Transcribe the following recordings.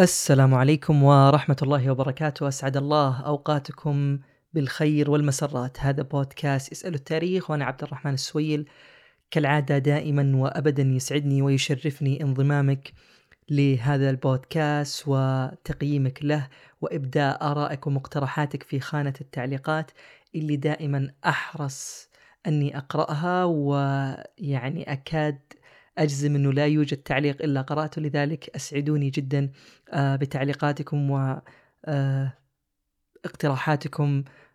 السلام عليكم ورحمة الله وبركاته. أسعد الله أوقاتكم بالخير والمسرات. هذا بودكاست اسألوا التاريخ وأنا عبد الرحمن السويل. كالعادة دائما وأبدا يسعدني ويشرفني انضمامك لهذا البودكاست وتقييمك له وإبداء آرائك ومقترحاتك في خانة التعليقات اللي دائما أحرص أني أقرأها ويعني أكاد أجزم أنه لا يوجد تعليق إلا قرأته لذلك أسعدوني جدا آه، بتعليقاتكم و آه،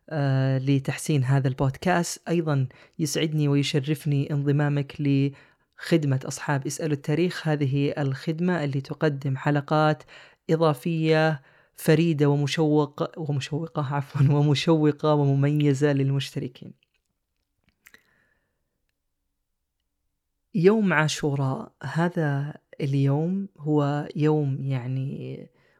آه، لتحسين هذا البودكاست. أيضا يسعدني ويشرفني انضمامك لخدمة أصحاب اسألوا التاريخ. هذه الخدمة اللي تقدم حلقات إضافية فريدة ومشوق ومشوقة عفوا ومشوقة ومميزة للمشتركين. يوم عاشوراء هذا اليوم هو يوم يعني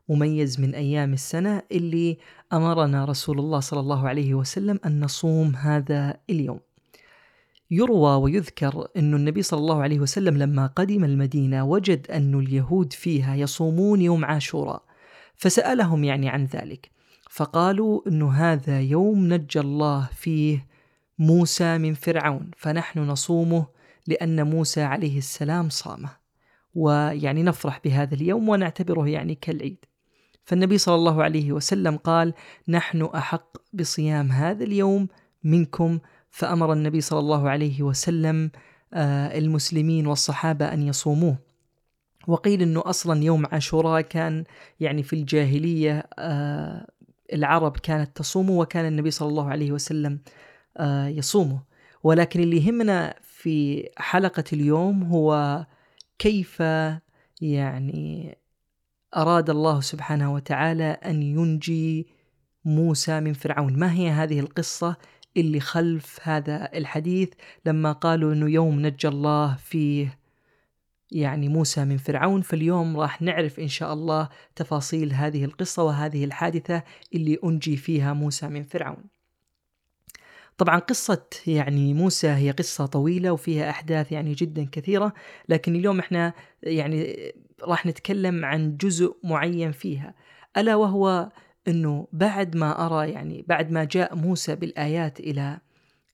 مميز من أيام السنة اللي أمرنا رسول الله صلى الله عليه وسلم أن نصوم هذا اليوم. يروى ويذكر أن النبي صلى الله عليه وسلم لما قدم المدينة وجد أن اليهود فيها يصومون يوم عاشوراء فسألهم يعني عن ذلك فقالوا أن هذا يوم نجى الله فيه موسى من فرعون فنحن نصومه لأن موسى عليه السلام صامه. ويعني نفرح بهذا اليوم ونعتبره يعني كالعيد. فالنبي صلى الله عليه وسلم قال نحن أحق بصيام هذا اليوم منكم فأمر النبي صلى الله عليه وسلم آه، المسلمين والصحابة أن يصوموه. وقيل أنه أصلا يوم عاشوراء كان يعني في الجاهلية آه، العرب كانت تصومه وكان النبي صلى الله عليه وسلم آه، يصومه. ولكن اللي يهمنا في حلقة اليوم هو كيف يعني أراد الله سبحانه وتعالى أن ينجي موسى من فرعون. ما هي هذه القصة اللي خلف هذا الحديث لما قالوا أنه يوم نجى الله فيه يعني موسى من فرعون؟ فاليوم راح نعرف إن شاء الله تفاصيل هذه القصة وهذه الحادثة اللي أنجي فيها موسى من فرعون. طبعا قصة يعني موسى هي قصة طويلة وفيها أحداث يعني جدا كثيرة لكن اليوم إحنا يعني راح نتكلم عن جزء معين فيها ألا وهو أنه بعد ما أرى يعني بعد ما جاء موسى بالآيات إلى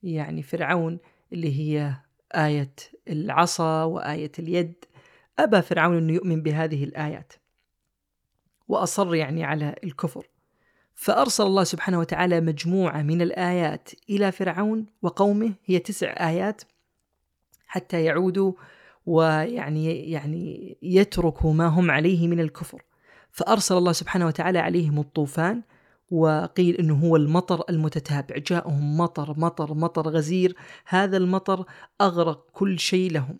يعني فرعون اللي هي آية العصا وآية اليد أبى فرعون أنه يؤمن بهذه الآيات وأصر يعني على الكفر. فأرسل الله سبحانه وتعالى مجموعة من الآيات إلى فرعون وقومه هي تسع آيات حتى يعودوا ويعني يعني يتركوا ما هم عليه من الكفر. فأرسل الله سبحانه وتعالى عليهم الطوفان وقيل إنه هو المطر المتتابع. جاءهم مطر مطر مطر غزير. هذا المطر أغرق كل شيء لهم.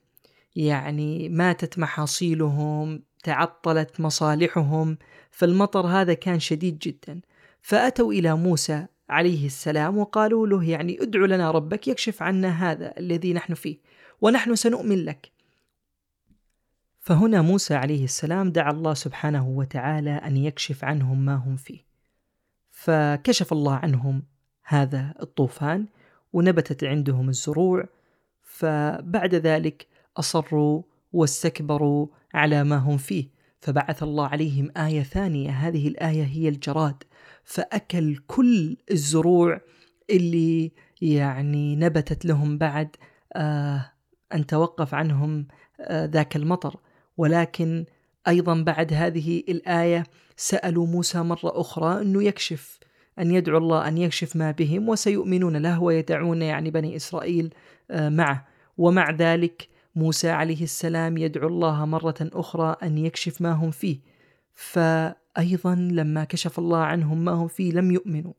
يعني ماتت محاصيلهم تعطلت مصالحهم. فالمطر هذا كان شديد جدا. فأتوا إلى موسى عليه السلام وقالوا له يعني ادع لنا ربك يكشف عنا هذا الذي نحن فيه ونحن سنؤمن لك. فهنا موسى عليه السلام دعا الله سبحانه وتعالى أن يكشف عنهم ما هم فيه. فكشف الله عنهم هذا الطوفان ونبتت عندهم الزروع فبعد ذلك أصروا واستكبروا على ما هم فيه. فبعث الله عليهم آية ثانية هذه الآية هي الجراد. فأكل كل الزروع اللي يعني نبتت لهم بعد آه أن توقف عنهم آه ذاك المطر. ولكن أيضا بعد هذه الآية سألوا موسى مرة أخرى أنه يكشف أن يدعو الله أن يكشف ما بهم وسيؤمنون له ويدعون يعني بني إسرائيل آه معه. ومع ذلك موسى عليه السلام يدعو الله مرة أخرى أن يكشف ما هم فيه. ف أيضا لما كشف الله عنهم ما هم فيه لم يؤمنوا.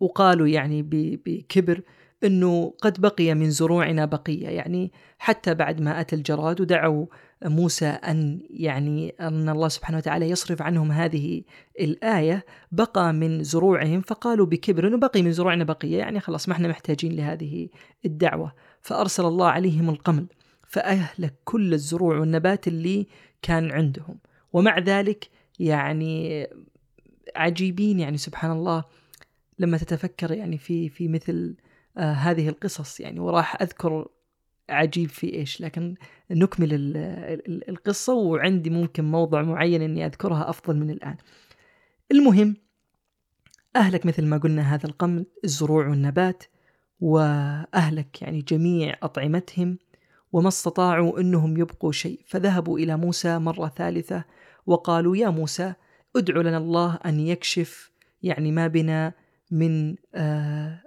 وقالوا يعني بكبر أنه قد بقي من زروعنا بقية. يعني حتى بعد ما أتى الجراد ودعوا موسى أن يعني أن الله سبحانه وتعالى يصرف عنهم هذه الآية بقى من زروعهم فقالوا بكبر أنه بقي من زروعنا بقية. يعني خلاص ما إحنا محتاجين لهذه الدعوة. فأرسل الله عليهم القمل فأهلك كل الزروع والنبات اللي كان عندهم. ومع ذلك يعني عجيبين يعني سبحان الله لما تتفكر يعني في في مثل آه هذه القصص يعني وراح أذكر عجيب في إيش. لكن نكمل القصة وعندي ممكن موضع معين إني أذكرها أفضل من الآن. المهم أهلك مثل ما قلنا هذا القمل الزروع والنبات وأهلك يعني جميع أطعمتهم وما استطاعوا إنهم يبقوا شيء. فذهبوا إلى موسى مرة ثالثة وقالوا يا موسى ادع لنا الله أن يكشف يعني ما بنا من آه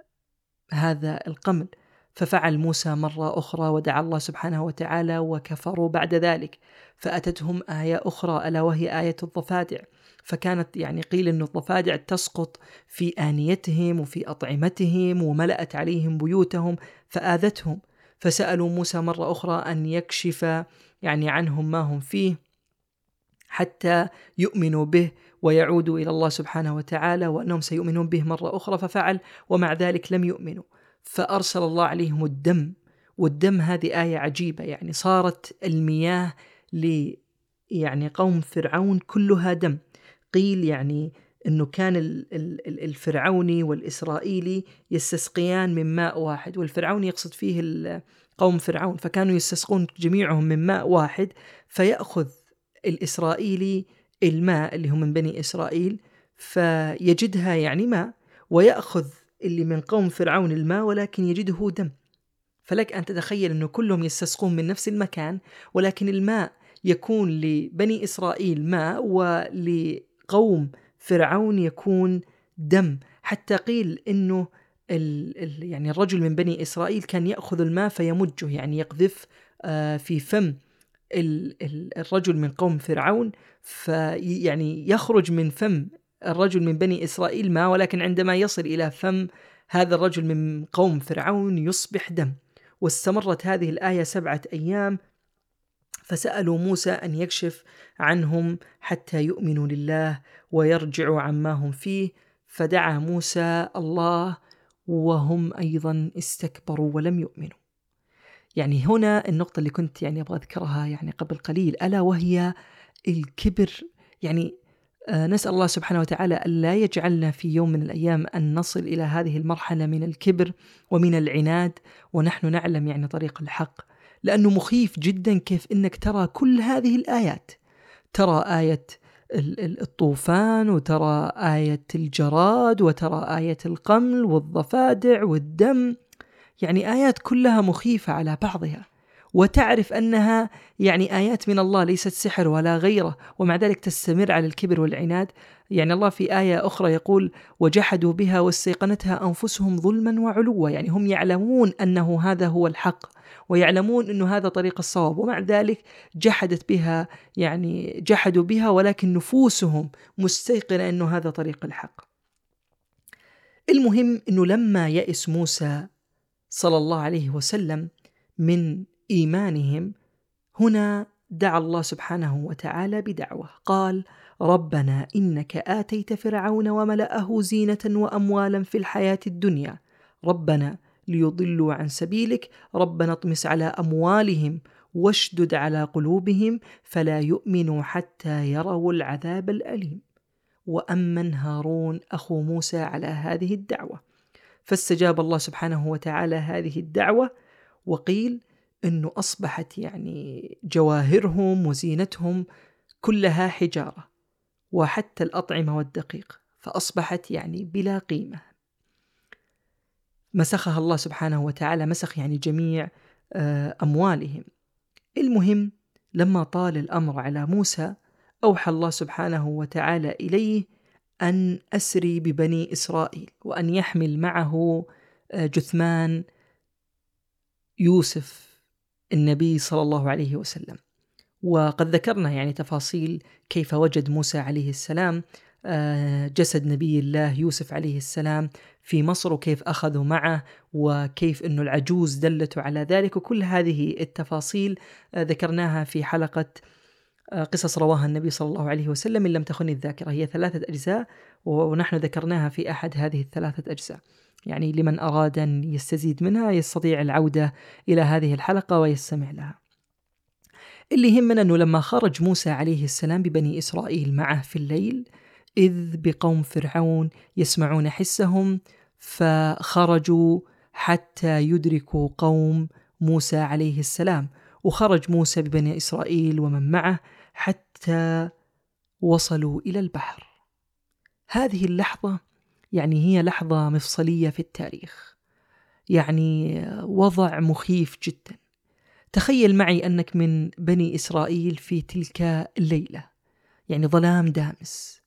هذا القمل. ففعل موسى مرة أخرى ودعا الله سبحانه وتعالى وكفروا بعد ذلك. فأتتهم آية أخرى ألا وهي آية الضفادع. فكانت يعني قيل أن الضفادع تسقط في آنيتهم وفي أطعمتهم وملأت عليهم بيوتهم فآذتهم. فسألوا موسى مرة أخرى أن يكشف يعني عنهم ما هم فيه. حتى يؤمنوا به ويعودوا إلى الله سبحانه وتعالى وأنهم سيؤمنون به مرة أخرى ففعل ومع ذلك لم يؤمنوا. فأرسل الله عليهم الدم والدم هذه آية عجيبة يعني صارت المياه ل يعني قوم فرعون كلها دم. قيل يعني إنه كان الفرعوني والإسرائيلي يستسقيان من ماء واحد والفرعوني يقصد فيه قوم فرعون فكانوا يستسقون جميعهم من ماء واحد فيأخذ الإسرائيلي الماء اللي هو من بني إسرائيل فيجدها يعني ماء ويأخذ اللي من قوم فرعون الماء ولكن يجده دم. فلك أن تتخيل إنه كلهم يستسقون من نفس المكان ولكن الماء يكون لبني إسرائيل ماء ولقوم فرعون يكون دم. حتى قيل إنه ال ال يعني الرجل من بني إسرائيل كان يأخذ الماء فيمجه يعني يقذف آه في فم. الرجل من قوم فرعون فيعني يخرج من فم الرجل من بني إسرائيل ماء ولكن عندما يصل إلى فم هذا الرجل من قوم فرعون يصبح دم واستمرت هذه الآية سبعة أيام فسألوا موسى أن يكشف عنهم حتى يؤمنوا لله ويرجعوا عما هم فيه فدعا موسى الله وهم أيضا استكبروا ولم يؤمنوا. يعني هنا النقطة اللي كنت يعني أبغى أذكرها يعني قبل قليل ألا وهي الكبر. يعني آه، نسأل الله سبحانه وتعالى ألا يجعلنا في يوم من الأيام أن نصل إلى هذه المرحلة من الكبر ومن العناد ونحن نعلم يعني طريق الحق. لأنه مخيف جدا كيف أنك ترى كل هذه الآيات. ترى آية الطوفان وترى آية الجراد وترى آية القمل والضفادع والدم. يعني آيات كلها مخيفة على بعضها. وتعرف أنها يعني آيات من الله ليست سحر ولا غيرة ومع ذلك تستمر على الكبر والعناد. يعني الله في آية أخرى يقول وجحدوا بها واستيقنتها أنفسهم ظلما وعلوا. يعني هم يعلمون أنه هذا هو الحق ويعلمون أنه هذا طريق الصواب. ومع ذلك جحدت بها يعني جحدوا بها ولكن نفوسهم مستيقنة أنه هذا طريق الحق. المهم إنه لما يئس موسى صلى الله عليه وسلم من إيمانهم هنا دعا الله سبحانه وتعالى بدعوة. قال ربنا إنك آتيت فرعون وملأه زينة وأموالا في الحياة الدنيا. ربنا ليضلوا عن سبيلك ربنا اطمس على أموالهم واشدد على قلوبهم فلا يؤمنوا حتى يروا العذاب الأليم. وأمن هارون أخو موسى على هذه الدعوة. فاستجاب الله سبحانه وتعالى هذه الدعوة وقيل إنه أصبحت يعني جواهرهم وزينتهم كلها حجارة وحتى الأطعمة والدقيق فأصبحت يعني بلا قيمة. مسخها الله سبحانه وتعالى مسخ يعني جميع آه، أموالهم. المهم لما طال الأمر على موسى أوحى الله سبحانه وتعالى إليه أن أسري ببني إسرائيل وأن يحمل معه آه، جثمان يوسف النبي صلى الله عليه وسلم. وقد ذكرنا يعني تفاصيل كيف وجد موسى عليه السلام آه، جسد نبي الله يوسف عليه السلام في مصر وكيف أخذوا معه وكيف أنه العجوز دلته على ذلك. وكل هذه التفاصيل آه، ذكرناها في حلقة قصص رواها النبي صلى الله عليه وسلم إن لم تخني الذاكرة. هي ثلاثة أجزاء ونحن ذكرناها في أحد هذه الثلاثة أجزاء. يعني لمن أراد أن يستزيد منها يستطيع العودة إلى هذه الحلقة ويستمع لها. اللي يهمنا أنه لما خرج موسى عليه السلام ببني إسرائيل معه في الليل إذ بقوم فرعون يسمعون حسهم فخرجوا حتى يدركوا قوم موسى عليه السلام. وخرج موسى ببني إسرائيل ومن معه حتى وصلوا إلى البحر. هذه اللحظة يعني هي لحظة مفصلية في التاريخ. يعني وضع مخيف جدا. تخيل معي أنك من بني إسرائيل في تلك الليلة. يعني ظلام دامس.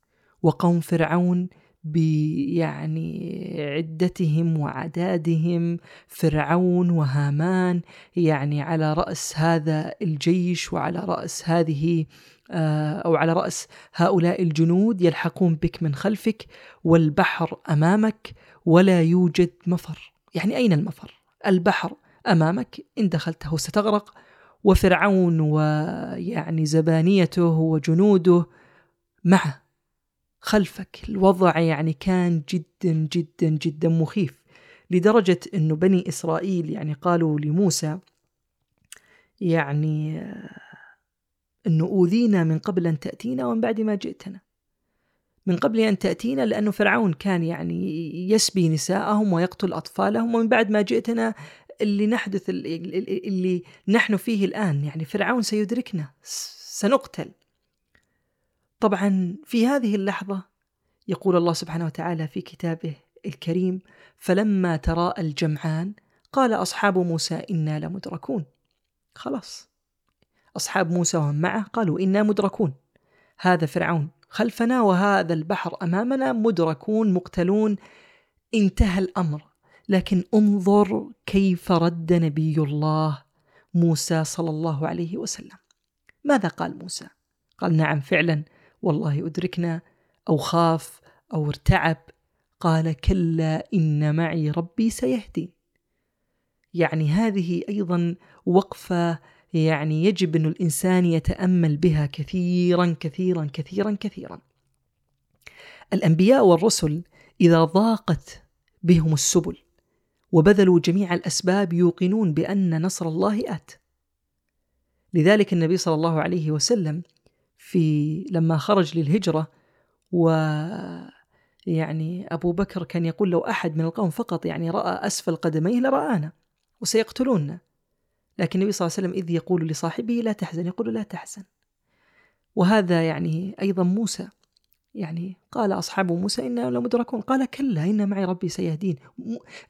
وقوم فرعون بيعني عدتهم وعدادهم فرعون وهامان يعني على رأس هذا الجيش وعلى رأس هذه آه، أو على رأس هؤلاء الجنود يلحقون بك من خلفك والبحر أمامك ولا يوجد مفر. يعني أين المفر؟ البحر أمامك إن دخلته ستغرق. وفرعون ويعني زبانيته وجنوده معه. خلفك. الوضع يعني كان جدا جدا جدا مخيف لدرجة أنه بني إسرائيل يعني قالوا لموسى يعني أنه أوذينا من قبل أن تأتينا ومن بعد ما جئتنا. من قبل أن تأتينا لأنه فرعون كان يعني يسبي نساءهم ويقتل أطفالهم ومن بعد ما جئتنا اللي نحدث اللي نحن فيه الآن. يعني فرعون سيدركنا سنقتل. طبعا في هذه اللحظة يقول الله سبحانه وتعالى في كتابه الكريم فلما تراءى الجمعان قال أصحاب موسى إنا لمدركون خلاص. أصحاب موسى ومن معه قالوا إنا مدركون هذا فرعون خلفنا وهذا البحر أمامنا مدركون مقتلون. انتهى الأمر. لكن انظر كيف رد نبي الله موسى صلى الله عليه وسلم. ماذا قال موسى؟ قال نعم فعلا والله أدركنا أو خاف أو ارتعب. قال كلا إن معي ربي سيهدين يعني هذه أيضا وقفة يعني يجب أن الإنسان يتأمل بها كثيرا كثيرا كثيرا كثيرا. الأنبياء والرسل إذا ضاقت بهم السبل وبذلوا جميع الأسباب يوقنون بأن نصر الله آت. لذلك النبي صلى الله عليه وسلم في لما خرج للهجرة و يعني أبو بكر كان يقول لو أحد من القوم فقط يعني رأى أسفل قدميه لرآنا وسيقتلوننا لكن النبي صلى الله عليه وسلم إذ يقول لصاحبه لا تحزن يقول لا تحزن. وهذا يعني أيضا موسى يعني قال أصحاب موسى إنا لمدركون قال كلا إن معي ربي سيهدين.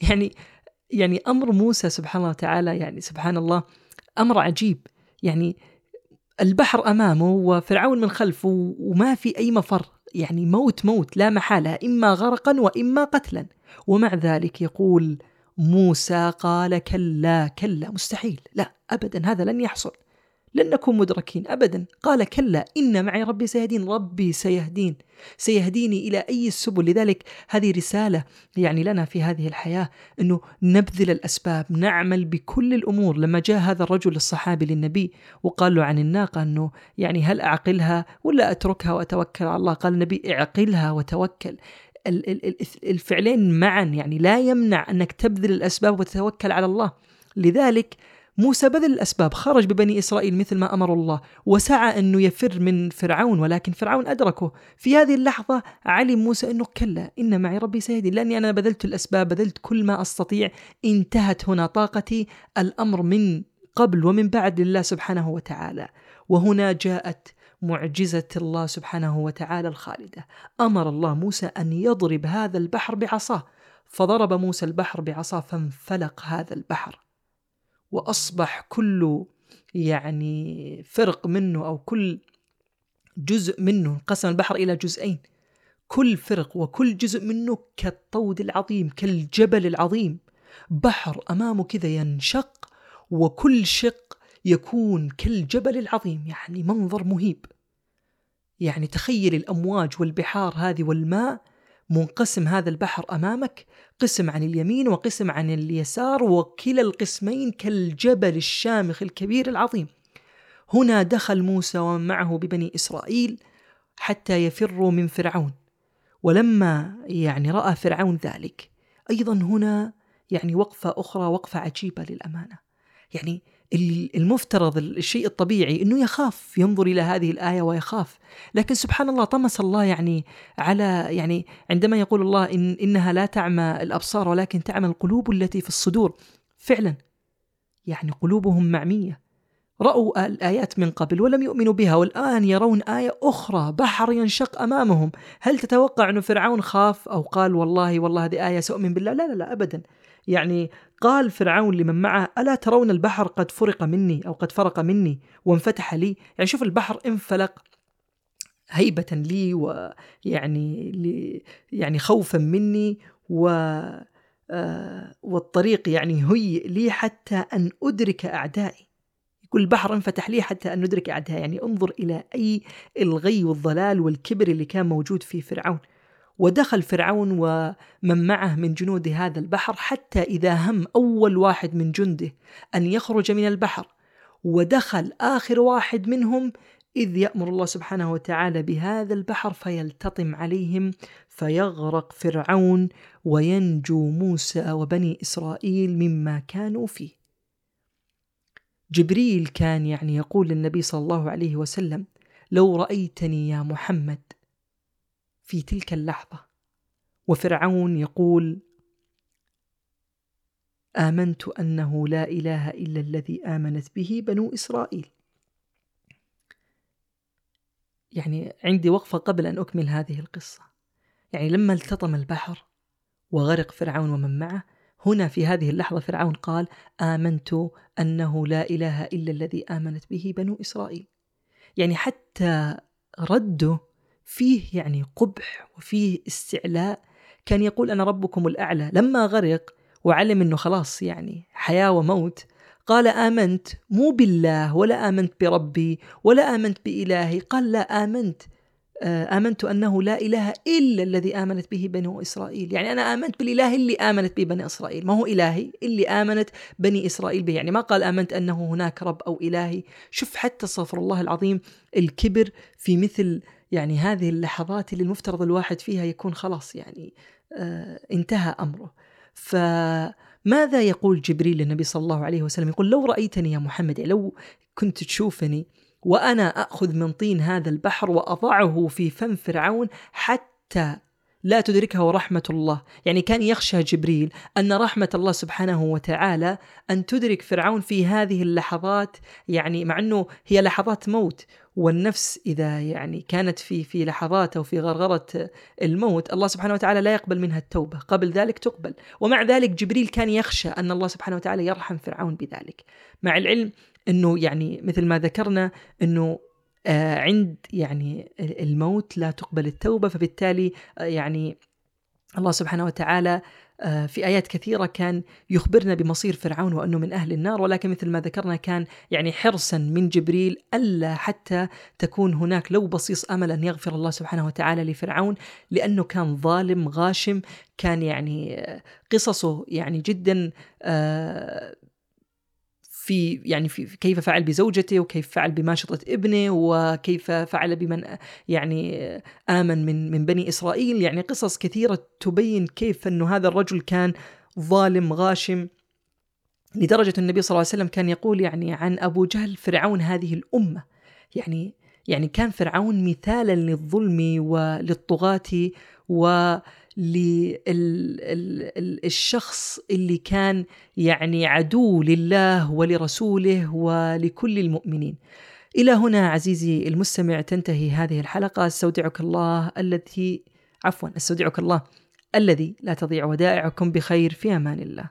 يعني يعني أمر موسى سبحان الله تعالى يعني سبحان الله أمر عجيب. يعني البحر أمامه وفرعون من خلفه وما في أي مفر. يعني موت موت لا محالة إما غرقا وإما قتلا. ومع ذلك يقول موسى قال كلا كلا مستحيل. لا ابدا هذا لن يحصل. لن نكون مدركين ابدا. قال كلا إن معي ربي سيهدين ربي سيهدين سيهديني إلى أي السبل لذلك هذه رسالة يعني لنا في هذه الحياة إنه نبذل الأسباب نعمل بكل الأمور. لما جاء هذا الرجل الصحابي للنبي وقال له عن الناقة إنه يعني هل أعقلها ولا أتركها وأتوكل على الله؟ قال النبي اعقلها وتوكل. الفعلين معا يعني لا يمنع أنك تبذل الأسباب وتتوكل على الله. لذلك موسى بذل الأسباب خرج ببني إسرائيل مثل ما أمر الله وسعى أنه يفر من فرعون ولكن فرعون أدركه. في هذه اللحظة علم موسى أنه كلا إن معي ربي سيهدي لأني أنا بذلت الأسباب بذلت كل ما أستطيع انتهت هنا طاقتي الأمر من قبل ومن بعد لله سبحانه وتعالى. وهنا جاءت معجزة الله سبحانه وتعالى الخالدة. أمر الله موسى أن يضرب هذا البحر بعصاه. فضرب موسى البحر بعصاه فانفلق هذا البحر. وأصبح كل يعني فرق منه أو كل جزء منه انقسم البحر إلى جزئين. كل فرق وكل جزء منه كالطود العظيم كالجبل العظيم. بحر أمامه كذا ينشق وكل شق يكون كالجبل العظيم يعني منظر مهيب. يعني تخيل الأمواج والبحار هذه والماء منقسم هذا البحر أمامك قسم عن اليمين وقسم عن اليسار وكلا القسمين كالجبل الشامخ الكبير العظيم. هنا دخل موسى ومن معه ببني إسرائيل حتى يفروا من فرعون. ولما يعني رأى فرعون ذلك أيضا هنا يعني وقفة أخرى وقفة عجيبة للأمانة. يعني المفترض الشيء الطبيعي إنه يخاف ينظر إلى هذه الآية ويخاف. لكن سبحان الله طمس الله يعني على يعني عندما يقول الله إن إنها لا تعمى الأبصار ولكن تعمى القلوب التي في الصدور. فعلا. يعني قلوبهم معمية. رأوا الآيات من قبل ولم يؤمنوا بها والآن يرون آية أخرى بحر ينشق أمامهم. هل تتوقع أن فرعون خاف أو قال والله والله هذه آية سأؤمن بالله؟ لا لا لا أبدا. يعني قال فرعون لمن معه ألا ترون البحر قد فرق مني أو قد فرق مني وانفتح لي؟ يعني شوف البحر انفلق هيبة لي ويعني يعني خوفا مني و آه، والطريق يعني هيئ لي حتى أن أدرك أعدائي. يقول البحر انفتح لي حتى أن ندرك أعدائي. يعني انظر إلى أي الغي والضلال والكبر اللي كان موجود في فرعون. ودخل فرعون ومن معه من جنود هذا البحر حتى إذا هم أول واحد من جنده أن يخرج من البحر ودخل آخر واحد منهم إذ يأمر الله سبحانه وتعالى بهذا البحر فيلتطم عليهم فيغرق فرعون وينجو موسى وبني إسرائيل مما كانوا فيه. جبريل كان يعني يقول للنبي صلى الله عليه وسلم: لو رأيتني يا محمد في تلك اللحظة. وفرعون يقول: آمنت أنه لا إله إلا الذي آمنت به بنو إسرائيل. يعني عندي وقفة قبل أن أكمل هذه القصة. يعني لما التطم البحر وغرق فرعون ومن معه هنا في هذه اللحظة فرعون قال آمنت أنه لا إله إلا الذي آمنت به بنو إسرائيل. يعني حتى رده فيه يعني قبح وفيه استعلاء. كان يقول أنا ربكم الأعلى. لما غرق وعلم أنه خلاص يعني حياة وموت قال آمنت مو بالله ولا آمنت بربي ولا آمنت بإلهي. قال لا آمنت. آه، آمنت أنه لا إله إلا الذي آمنت به بنو إسرائيل. يعني أنا آمنت بالإله اللي آمنت به بني إسرائيل. ما هو إلهي اللي آمنت بني إسرائيل به. يعني ما قال آمنت أنه هناك رب أو إلهي. شوف حتى صفر الله العظيم الكبر في مثل يعني هذه اللحظات اللي المفترض الواحد فيها يكون خلاص يعني آه انتهى أمره. ف ماذا يقول جبريل للنبي صلى الله عليه وسلم؟ يقول لو رأيتني يا محمد يعني لو كنت تشوفني وأنا أخذ من طين هذا البحر وأضعه في فم فرعون حتى لا تدركه رحمة الله. يعني كان يخشى جبريل أن رحمة الله سبحانه وتعالى أن تدرك فرعون في هذه اللحظات يعني مع أنه هي لحظات موت والنفس إذا يعني كانت في في لحظات أو في غرغرة الموت الله سبحانه وتعالى لا يقبل منها التوبة. قبل ذلك تقبل. ومع ذلك جبريل كان يخشى أن الله سبحانه وتعالى يرحم فرعون بذلك. مع العلم أنه يعني مثل ما ذكرنا أنه عند يعني الموت لا تقبل التوبة فبالتالي آه، يعني الله سبحانه وتعالى آه، في آيات كثيرة كان يخبرنا بمصير فرعون وأنه من أهل النار ولكن مثل ما ذكرنا كان يعني حرصا من جبريل ألا حتى تكون هناك لو بصيص امل ان يغفر الله سبحانه وتعالى لفرعون لأنه كان ظالم غاشم كان يعني قصصه يعني جدا في يعني في كيف فعل بزوجته وكيف فعل بماشطة ابنه وكيف فعل بمن يعني آمن من من بني إسرائيل. يعني قصص كثيرة تبين كيف أنه هذا الرجل كان ظالم غاشم لدرجة النبي صلى الله عليه وسلم كان يقول يعني عن أبو جهل فرعون هذه الأمة. يعني يعني كان فرعون مثالا للظلم وللطغاة و للشخص اللي كان يعني عدو لله ولرسوله ولكل المؤمنين. إلى هنا عزيزي المستمع تنتهي هذه الحلقة أستودعك الله التي عفوا أستودعك الله الذي لا تضيع ودائعكم بخير في أمان الله.